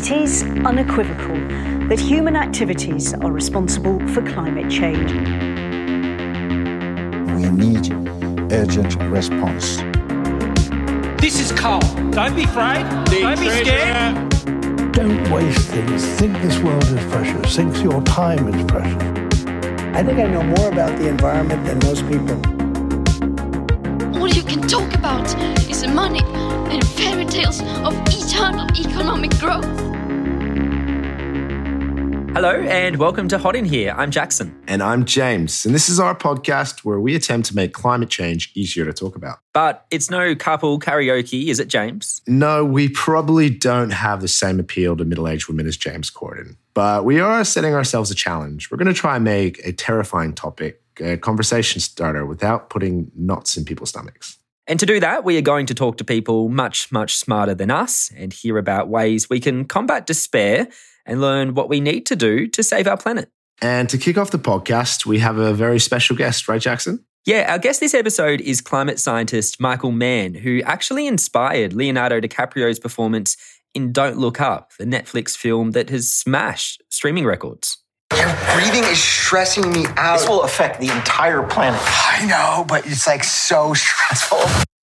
It is unequivocal that human activities are responsible for climate change. We need urgent response. This is coal. Don't be afraid. Don't be scared. Don't waste things. Think this world is precious. Think your time is precious. I think I know more about the environment than most people. All you can talk about is money and fairy tales of eternal economic growth. Hello and welcome to Hot in Here. I'm Jackson. And I'm James. And this is our podcast where we attempt to make climate change easier to talk about. But it's no Carpool Karaoke, is it, James? No, we probably don't have the same appeal to middle aged women as James Corden. But we are setting ourselves a challenge. We're going to try and make a terrifying topic a conversation starter without putting knots in people's stomachs. And to do that, we are going to talk to people much, much smarter than us and hear about ways we can combat despair and learn what we need to do to save our planet. And to kick off the podcast, we have a very special guest, right, Jackson? Yeah, our guest this episode is climate scientist Michael Mann, who actually inspired Leonardo DiCaprio's performance in Don't Look Up, the Netflix film that has smashed streaming records. Your breathing is stressing me out. This will affect the entire planet. I know, but it's like so stressful.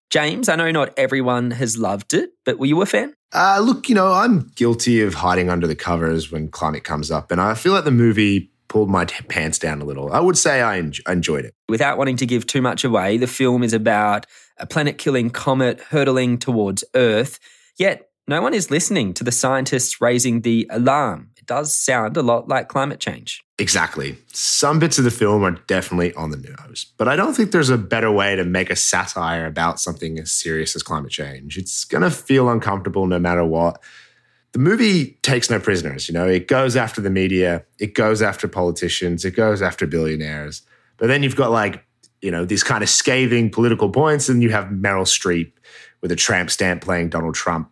James, I know not everyone has loved it, but were you a fan? Uh, look, you know, I'm guilty of hiding under the covers when climate comes up, and I feel like the movie pulled my t- pants down a little. I would say I en- enjoyed it. Without wanting to give too much away, the film is about a planet killing comet hurtling towards Earth, yet no one is listening to the scientists raising the alarm. It does sound a lot like climate change. Exactly. Some bits of the film are definitely on the nose, but I don't think there's a better way to make a satire about something as serious as climate change. It's going to feel uncomfortable no matter what. The movie takes no prisoners, you know, it goes after the media, it goes after politicians, it goes after billionaires. But then you've got like, you know, these kind of scathing political points, and you have Meryl Streep with a tramp stamp playing Donald Trump.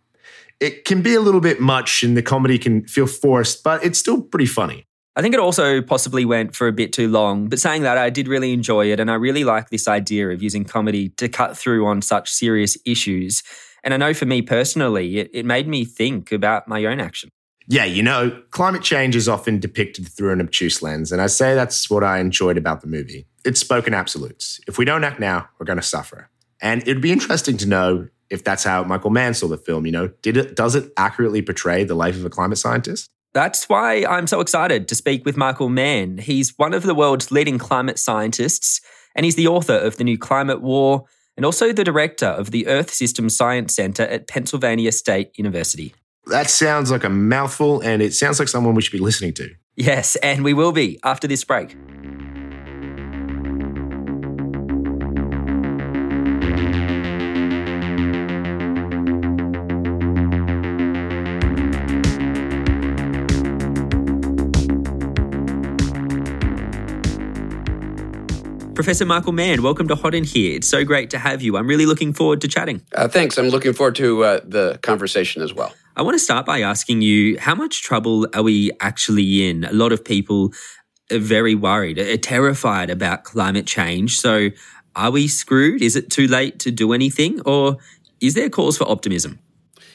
It can be a little bit much, and the comedy can feel forced, but it's still pretty funny. I think it also possibly went for a bit too long, but saying that, I did really enjoy it, and I really like this idea of using comedy to cut through on such serious issues. And I know for me personally, it, it made me think about my own action. Yeah, you know, climate change is often depicted through an obtuse lens, and I say that's what I enjoyed about the movie. It's spoken absolutes. If we don't act now, we're going to suffer. And it'd be interesting to know if that's how Michael Mann saw the film. You know, did it does it accurately portray the life of a climate scientist? That's why I'm so excited to speak with Michael Mann. He's one of the world's leading climate scientists, and he's the author of The New Climate War and also the director of the Earth System Science Center at Pennsylvania State University. That sounds like a mouthful, and it sounds like someone we should be listening to. Yes, and we will be after this break. Professor Michael Mann, welcome to Hot in Here. It's so great to have you. I'm really looking forward to chatting. Uh, thanks. I'm looking forward to uh, the conversation as well. I want to start by asking you how much trouble are we actually in? A lot of people are very worried, are terrified about climate change. So, are we screwed? Is it too late to do anything? Or is there cause for optimism?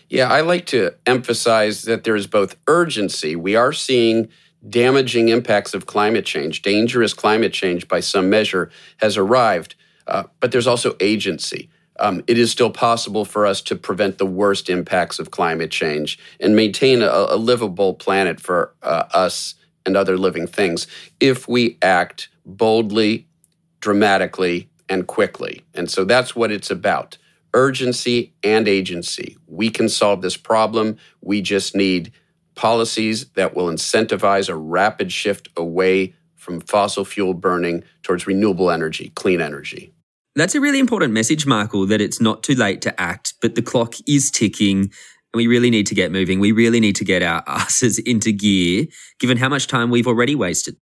Yeah, I like to emphasize that there is both urgency. We are seeing damaging impacts of climate change, dangerous climate change by some measure, has arrived. Uh, but there's also agency. Um, it is still possible for us to prevent the worst impacts of climate change and maintain a, a livable planet for uh, us and other living things if we act boldly, dramatically, and quickly. And so that's what it's about urgency and agency. We can solve this problem. We just need policies that will incentivize a rapid shift away from fossil fuel burning towards renewable energy, clean energy. That's a really important message, Michael, that it's not too late to act, but the clock is ticking and we really need to get moving. We really need to get our asses into gear, given how much time we've already wasted.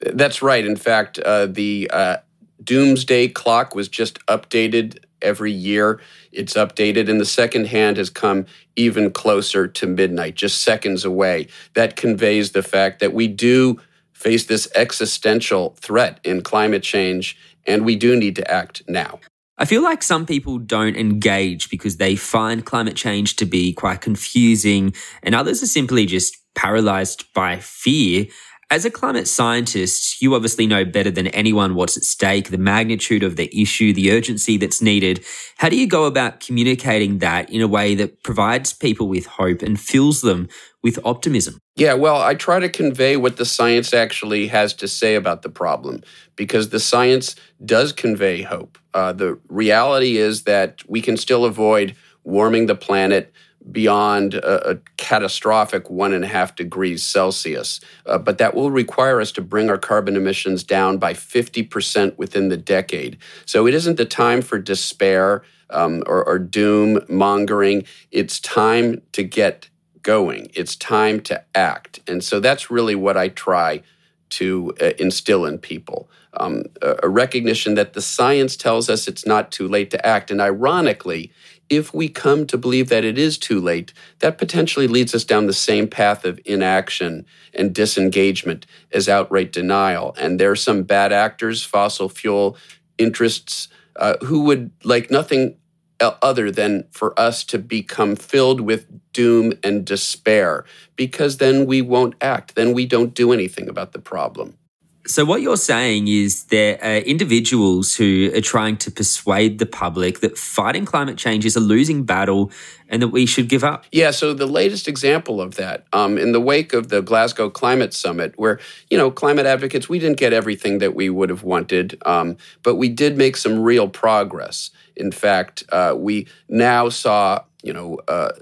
That's right. In fact, uh, the uh, doomsday clock was just updated every year. It's updated, and the second hand has come even closer to midnight, just seconds away. That conveys the fact that we do face this existential threat in climate change, and we do need to act now. I feel like some people don't engage because they find climate change to be quite confusing, and others are simply just paralyzed by fear. As a climate scientist, you obviously know better than anyone what's at stake, the magnitude of the issue, the urgency that's needed. How do you go about communicating that in a way that provides people with hope and fills them with optimism? Yeah, well, I try to convey what the science actually has to say about the problem because the science does convey hope. Uh, the reality is that we can still avoid warming the planet beyond a, a, catastrophic one and a half degrees Celsius. Uh, but that will require us to bring our carbon emissions down by 50% within the decade. So it isn't the time for despair um, or, or doom mongering. It's time to get going, it's time to act. And so that's really what I try to uh, instill in people. Um, a, a recognition that the science tells us it's not too late to act. And ironically, if we come to believe that it is too late, that potentially leads us down the same path of inaction and disengagement as outright denial. And there are some bad actors, fossil fuel interests, uh, who would like nothing other than for us to become filled with doom and despair, because then we won't act, then we don't do anything about the problem. So, what you're saying is there are individuals who are trying to persuade the public that fighting climate change is a losing battle and that we should give up. Yeah, so the latest example of that, um, in the wake of the Glasgow Climate Summit, where, you know, climate advocates, we didn't get everything that we would have wanted, um, but we did make some real progress. In fact, uh, we now saw, you know, uh,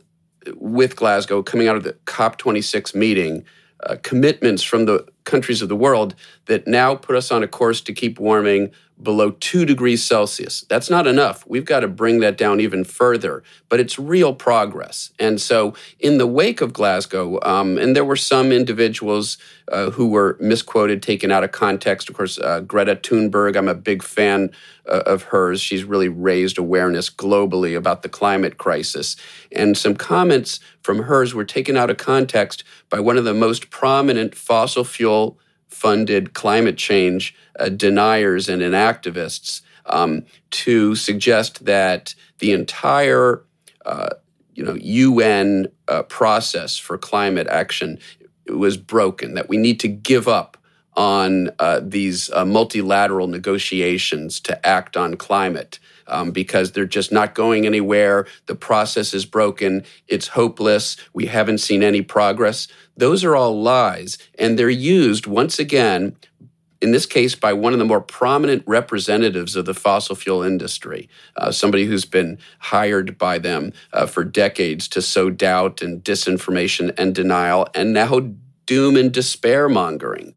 with Glasgow coming out of the COP26 meeting, uh, commitments from the countries of the world that now put us on a course to keep warming below 2 degrees Celsius. That's not enough. We've got to bring that down even further, but it's real progress. And so, in the wake of Glasgow, um, and there were some individuals uh, who were misquoted, taken out of context. Of course, uh, Greta Thunberg, I'm a big fan uh, of hers. She's really raised awareness globally about the climate crisis. And some comments from hers were taken out of context by one of the most prominent fossil fuel funded climate change uh, deniers and inactivists um, to suggest that the entire uh, you know UN uh, process for climate action was broken. That we need to give up on uh, these uh, multilateral negotiations to act on climate. Um, because they're just not going anywhere. The process is broken. It's hopeless. We haven't seen any progress. Those are all lies. And they're used once again in this case, by one of the more prominent representatives of the fossil fuel industry, uh, somebody who's been hired by them uh, for decades to sow doubt and disinformation and denial, and now doom and despair mongering.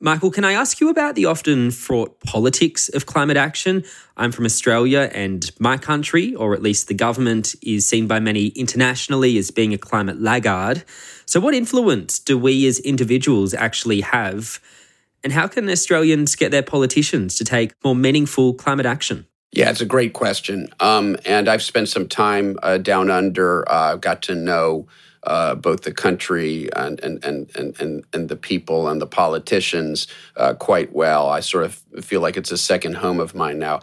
Michael, can I ask you about the often fraught politics of climate action? I'm from Australia, and my country, or at least the government, is seen by many internationally as being a climate laggard. So, what influence do we as individuals actually have and how can Australians get their politicians to take more meaningful climate action? Yeah, it's a great question. Um, and I've spent some time uh, down under, uh, got to know uh, both the country and, and, and, and, and the people and the politicians uh, quite well. I sort of feel like it's a second home of mine now.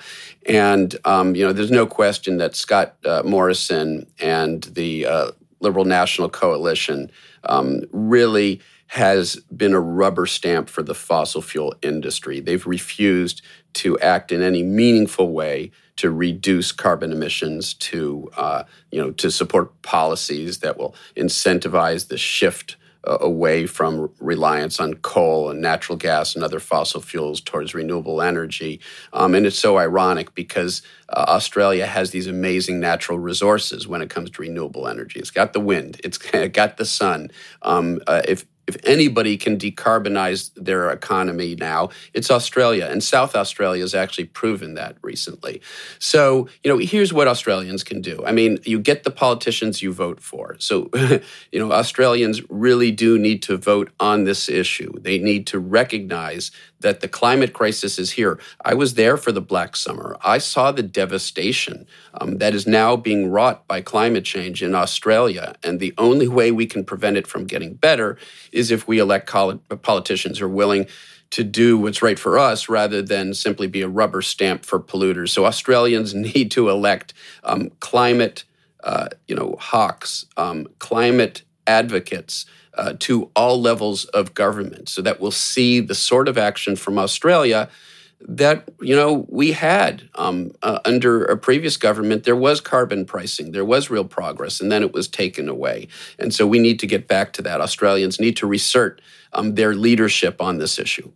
And, um, you know, there's no question that Scott uh, Morrison and the uh, Liberal National Coalition um, really has been a rubber stamp for the fossil fuel industry. They've refused to act in any meaningful way to reduce carbon emissions, to uh, you know, to support policies that will incentivize the shift uh, away from reliance on coal and natural gas and other fossil fuels towards renewable energy. Um, and it's so ironic because uh, Australia has these amazing natural resources when it comes to renewable energy. It's got the wind, it's got the sun. Um, uh, if if anybody can decarbonize their economy now, it's Australia. And South Australia has actually proven that recently. So, you know, here's what Australians can do. I mean, you get the politicians you vote for. So, you know, Australians really do need to vote on this issue. They need to recognize that the climate crisis is here. I was there for the Black Summer. I saw the devastation um, that is now being wrought by climate change in Australia. And the only way we can prevent it from getting better is if we elect politicians who are willing to do what's right for us rather than simply be a rubber stamp for polluters. So Australians need to elect um, climate, uh, you know, hawks, um, climate advocates uh, to all levels of government, so that we'll see the sort of action from Australia that you know we had um, uh, under a previous government there was carbon pricing there was real progress and then it was taken away. And so we need to get back to that. Australians need to reassert um, their leadership on this issue.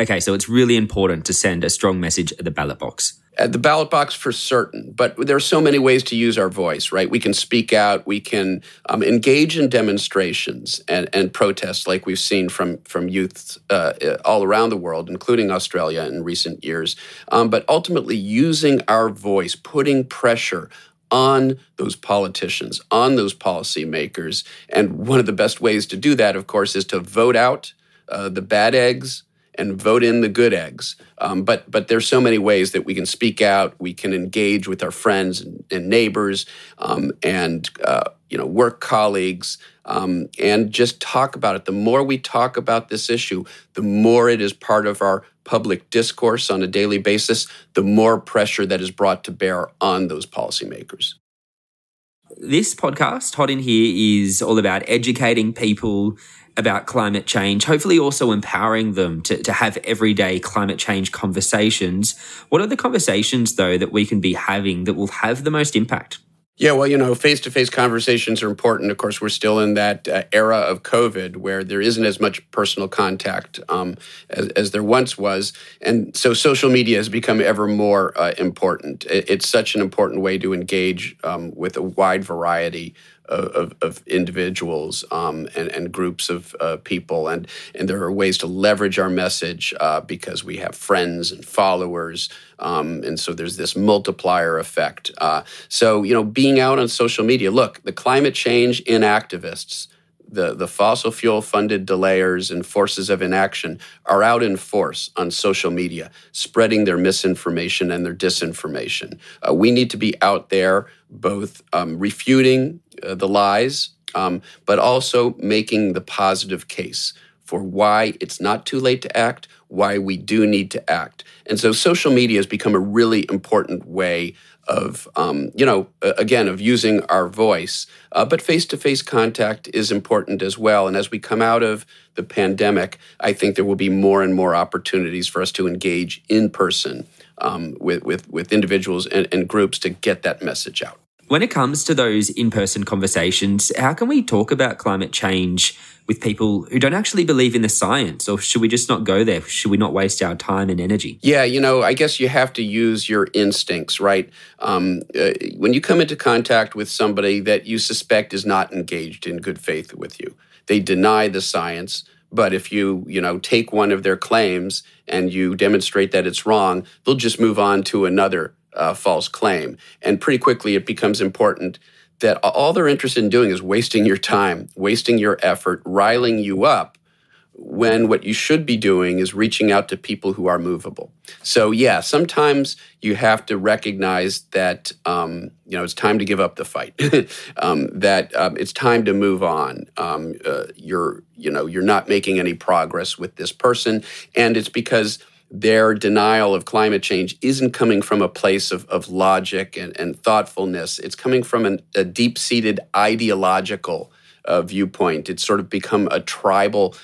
Okay, so it's really important to send a strong message at the ballot box. At the ballot box for certain, but there are so many ways to use our voice, right? We can speak out, we can um, engage in demonstrations and, and protests like we've seen from, from youth uh, all around the world, including Australia in recent years. Um, but ultimately, using our voice, putting pressure on those politicians, on those policymakers. And one of the best ways to do that, of course, is to vote out uh, the bad eggs and vote in the good eggs. Um, but but there's so many ways that we can speak out. We can engage with our friends and, and neighbors, um, and uh, you know work colleagues, um, and just talk about it. The more we talk about this issue, the more it is part of our public discourse on a daily basis. The more pressure that is brought to bear on those policymakers. This podcast, Hot in Here, is all about educating people about climate change, hopefully also empowering them to, to have everyday climate change conversations. What are the conversations, though, that we can be having that will have the most impact? Yeah, well, you know, face to face conversations are important. Of course, we're still in that uh, era of COVID where there isn't as much personal contact um, as, as, there once was. And so social media has become ever more uh, important. It, it's such an important way to engage um, with a wide variety of, of individuals um, and, and, groups of uh, people. And, and there are ways to leverage our message uh, because we have friends and followers. Um, and so there's this multiplier effect. Uh, so, you know, being out on social media, look, the climate change inactivists the, the fossil fuel funded delayers and forces of inaction are out in force on social media, spreading their misinformation and their disinformation. Uh, we need to be out there both um, refuting uh, the lies, um, but also making the positive case for why it's not too late to act, why we do need to act. And so social media has become a really important way of, um, you know, again, of using our voice. Uh, but face to face contact is important as well. And as we come out of the pandemic, I think there will be more and more opportunities for us to engage in person um, with, with, with individuals and, and groups to get that message out. When it comes to those in person conversations, how can we talk about climate change with people who don't actually believe in the science? Or should we just not go there? Should we not waste our time and energy? Yeah, you know, I guess you have to use your instincts, right? Um, uh, when you come into contact with somebody that you suspect is not engaged in good faith with you, they deny the science. But if you, you know, take one of their claims and you demonstrate that it's wrong, they'll just move on to another uh, false claim. And pretty quickly, it becomes important that all they're interested in doing is wasting your time, wasting your effort, riling you up when what you should be doing is reaching out to people who are movable. So, yeah, sometimes you have to recognize that um, you know it's time to give up the fight, um, that um, it's time to move on. Um, uh, you're you know you're not making any progress with this person, and it's because their denial of climate change isn't coming from a place of, of logic and, and thoughtfulness. It's coming from an, a deep seated ideological uh, viewpoint. It's sort of become a tribal,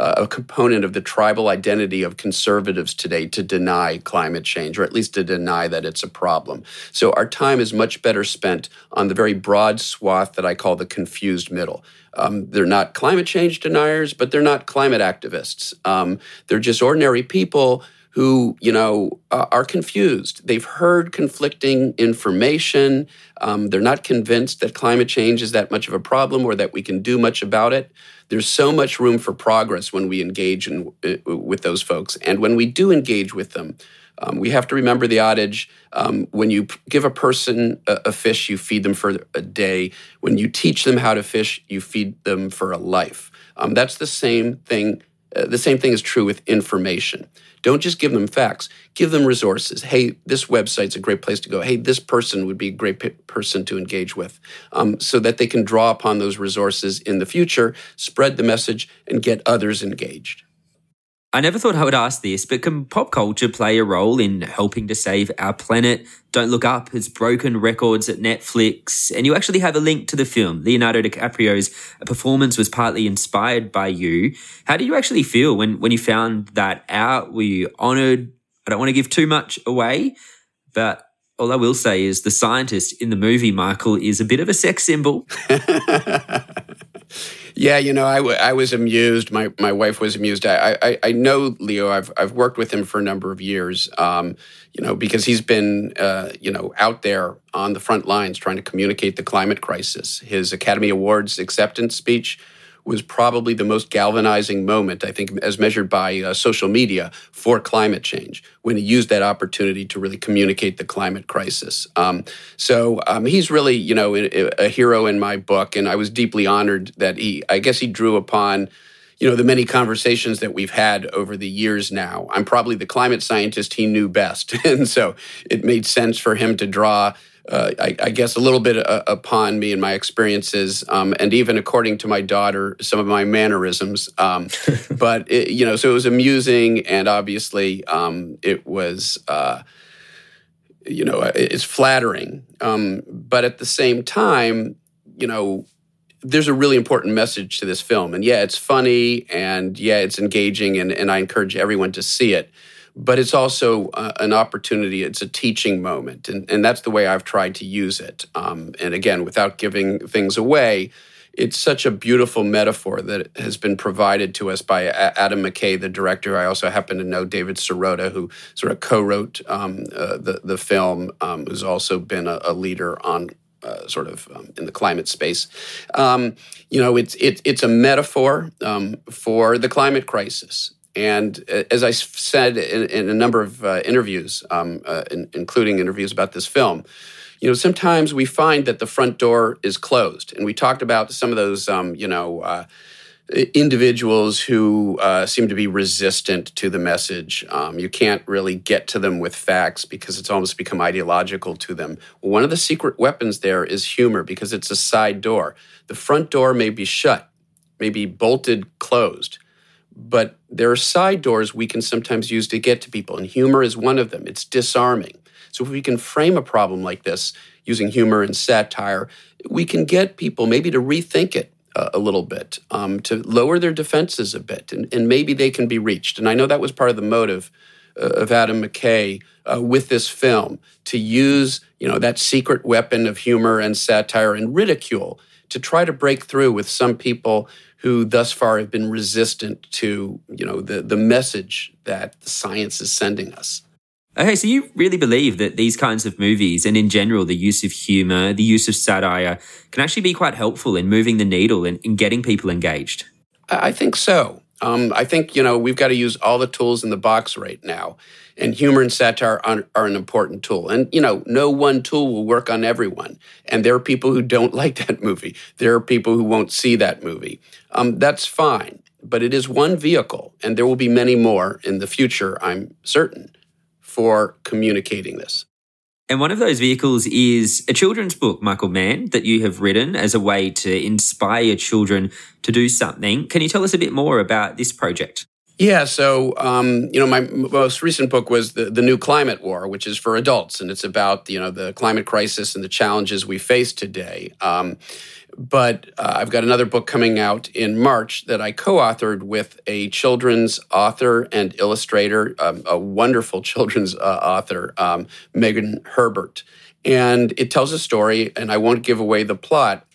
uh, a component of the tribal identity of conservatives today to deny climate change, or at least to deny that it's a problem. So our time is much better spent on the very broad swath that I call the confused middle. Um, they're not climate change deniers, but they're not climate activists. Um, they're just ordinary people who, you know, uh, are confused. They've heard conflicting information. Um, they're not convinced that climate change is that much of a problem or that we can do much about it. There's so much room for progress when we engage in, uh, with those folks. And when we do engage with them, um, we have to remember the adage um, when you give a person a, a, fish, you feed them for a day. When you teach them how to fish, you feed them for a life. Um, that's the same thing. Uh, the same thing is true with information. Don't just give them facts, give them resources. Hey, this website's a great place to go. Hey, this person would be a great p- person to engage with um, so that they can draw upon those resources in the future, spread the message, and get others engaged. I never thought I would ask this, but can pop culture play a role in helping to save our planet? Don't Look Up has broken records at Netflix, and you actually have a link to the film. Leonardo DiCaprio's performance was partly inspired by you. How did you actually feel when, when you found that out? Were you honored? I don't want to give too much away, but all I will say is the scientist in the movie, Michael, is a bit of a sex symbol. Yeah, you know, I, w- I was amused. My my wife was amused. I, I I know Leo. I've I've worked with him for a number of years. Um, you know, because he's been uh, you know out there on the front lines trying to communicate the climate crisis. His Academy Awards acceptance speech was probably the most galvanizing moment, I think, as measured by uh, social media for climate change, when he used that opportunity to really communicate the climate crisis. Um, so um, he's really, you know, a, a hero in my book, and I was deeply honored that he, I guess he drew upon you know the many conversations that we've had over the years now i'm probably the climate scientist he knew best and so it made sense for him to draw uh, I, I, guess, a little bit uh, upon me and my experiences, um, and even according to my daughter, some of my mannerisms. Um, but it, you know, so it was amusing, and obviously, um, it was. Uh, you know, it's flattering, um, but at the same time, you know, there's a really important message to this film, and yeah, it's funny, and yeah, it's engaging, and, and I encourage everyone to see it but it's also uh, an opportunity. It's a teaching moment, and, and that's the way I've tried to use it. Um, and again, without giving things away, it's such a beautiful metaphor that has been provided to us by Adam McKay, the director. I also happen to know David Sirota, who sort of co-wrote um, uh, the the film, um, who's also been a, a leader on uh, sort of um, in the climate space. Um, you know, it's it, it's a metaphor um, for the climate crisis, and uh, as I said in, in a number of uh, interviews, um, uh, in, including interviews about this film, you know, sometimes we find that the front door is closed. And we talked about some of those, um, you know, uh, individuals who uh, seem to be resistant to the message. Um, you can't really get to them with facts because it's almost become ideological to them. One of the secret weapons there is humor because it's a side door. The front door may be shut, may be bolted closed but there are side doors we can sometimes use to get to people, and humor is one of them. It's disarming. So if we can frame a problem like this using humor and satire, we can get people maybe to rethink it a, a little bit, um, to lower their defenses a bit, and, and, maybe they can be reached. And I know that was part of the motive uh, of Adam McKay uh, with this film to use, you know, that secret weapon of humor and satire and ridicule to try to break through with some people who thus far have been resistant to you know the the message that the science is sending us. Okay, so you really believe that these kinds of movies and in general the use of humor, the use of satire can actually be quite helpful in moving the needle and in getting people engaged? I think so. Um, I think you know we've got to use all the tools in the box right now, and humor and satire are, are, an important tool. And you know, no one tool will work on everyone. And there are people who don't like that movie. There are people who won't see that movie. Um, that's fine, but it is one vehicle, and there will be many more in the future. I'm certain for communicating this. And one of those vehicles is a children's book, Michael Mann, that you have written as a way to inspire children to do something. Can you tell us a bit more about this project? Yeah, so um, you know, my most recent book was the, the New Climate War, which is for adults, and it's about you know the climate crisis and the challenges we face today. Um, but uh, I've got another book coming out in March that I co authored with a children's author and illustrator, um, a wonderful children's uh, author, um, Megan Herbert. And it tells a story, and I won't give away the plot,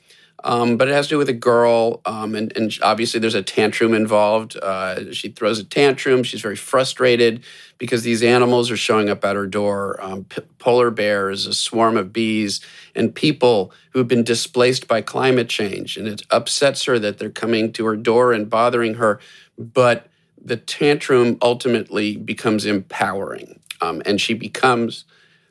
um, but it has to do with a girl, um, and, and, obviously there's a tantrum involved. Uh, she throws a tantrum. She's very frustrated because these animals are showing up at her door um, p- polar bears, a swarm of bees, and people who've been displaced by climate change. And it upsets her that they're coming to her door and bothering her. But the tantrum ultimately becomes empowering, um, and she becomes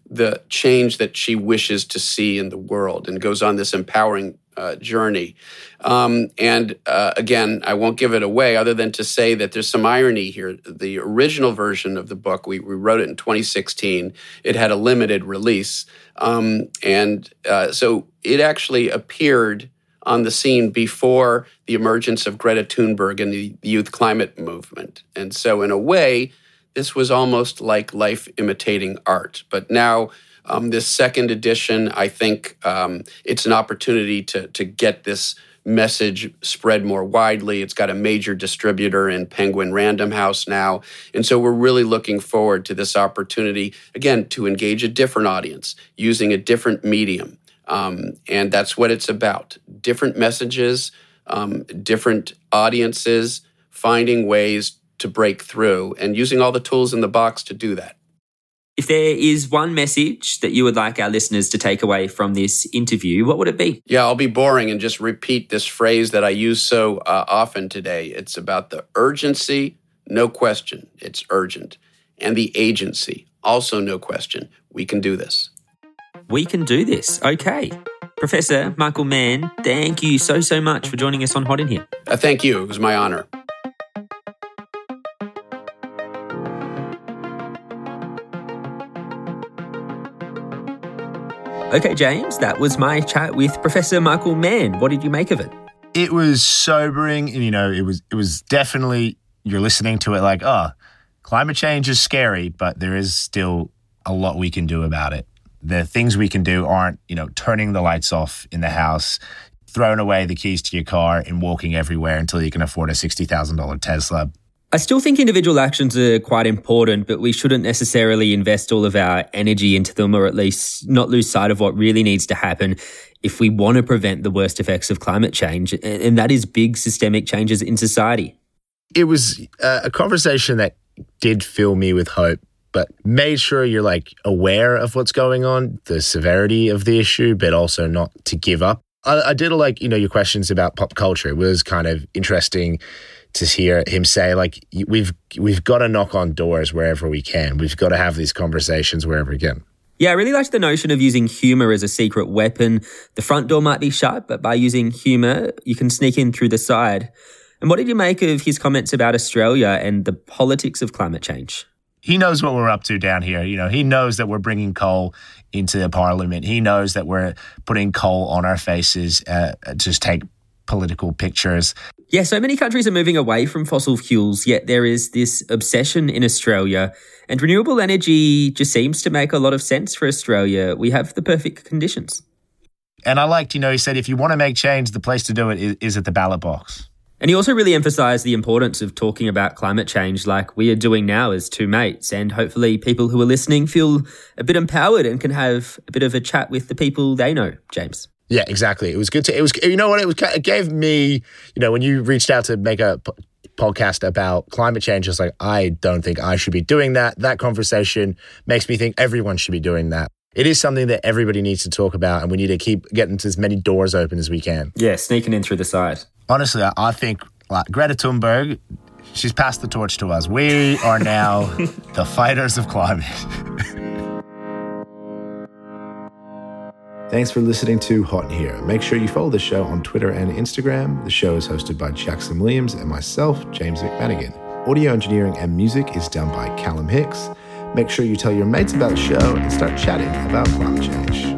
the change that she wishes to see in the world and goes on this empowering uh, journey. Um, and uh, again, I won't give it away other than to say that there's some irony here. The original version of the book, we, we wrote it in 2016, it had a limited release. Um, and uh, so it actually appeared on the scene before the emergence of Greta Thunberg and the youth climate movement. And so, in a way, this was almost like life imitating art. But now, um, this second edition, I think um, it's an opportunity to, to get this message spread more widely. It's got a major distributor in Penguin Random House now. And so we're really looking forward to this opportunity, again, to engage a different audience using a different medium. Um, and that's what it's about different messages, um, different audiences, finding ways to break through and using all the tools in the box to do that. If there is one message that you would like our listeners to take away from this interview, what would it be? Yeah, I'll be boring and just repeat this phrase that I use so uh, often today. It's about the urgency, no question, it's urgent, and the agency, also no question. We can do this. We can do this. Okay. Professor Michael Mann, thank you so, so much for joining us on Hot in Here. Uh, thank you. It was my honor. Okay, James, that was my chat with Professor Michael Mann. What did you make of it? It was sobering, and you know, it was it was definitely you're listening to it like, oh, climate change is scary, but there is still a lot we can do about it. The things we can do aren't, you know, turning the lights off in the house, throwing away the keys to your car, and walking everywhere until you can afford a sixty thousand dollar Tesla. I still think individual actions are quite important, but we shouldn't necessarily invest all of our energy into them, or at least not lose sight of what really needs to happen if we want to prevent the worst effects of climate change, and that is big systemic changes in society. It was uh, a conversation that did fill me with hope, but made sure you're like aware of what's going on, the severity of the issue, but also not to give up. I, I did like, you know, your questions about pop culture. It was kind of interesting to hear him say like we've we've got to knock on doors wherever we can. We've got to have these conversations wherever we can. Yeah, I really liked the notion of using humor as a secret weapon. The front door might be shut, but by using humor, you can sneak in through the side. And what did you make of his comments about Australia and the politics of climate change? He knows what we're up to down here. You know, he knows that we're bringing coal into the parliament. He knows that we're putting coal on our faces uh, to take political pictures. Yeah, so many countries are moving away from fossil fuels, yet there is this obsession in Australia. And renewable energy just seems to make a lot of sense for Australia. We have the perfect conditions. And I liked, you know, he said if you want to make change, the place to do it is, is at the ballot box. And he also really emphasized the importance of talking about climate change like we are doing now as two mates. And hopefully, people who are listening feel a bit empowered and can have a bit of a chat with the people they know, James. Yeah, exactly. It was good to. It was. You know what? It was. It gave me. You know, when you reached out to make a podcast about climate change, it's like I don't think I should be doing that. That conversation makes me think everyone should be doing that. It is something that everybody needs to talk about, and we need to keep getting to as many doors open as we can. Yeah, sneaking in through the side. Honestly, I think like Greta Thunberg, she's passed the torch to us. We are now the fighters of climate. Thanks for listening to Hot Here. Make sure you follow the show on Twitter and Instagram. The show is hosted by Jackson Williams and myself, James McManigan. Audio engineering and music is done by Callum Hicks. Make sure you tell your mates about the show and start chatting about climate change.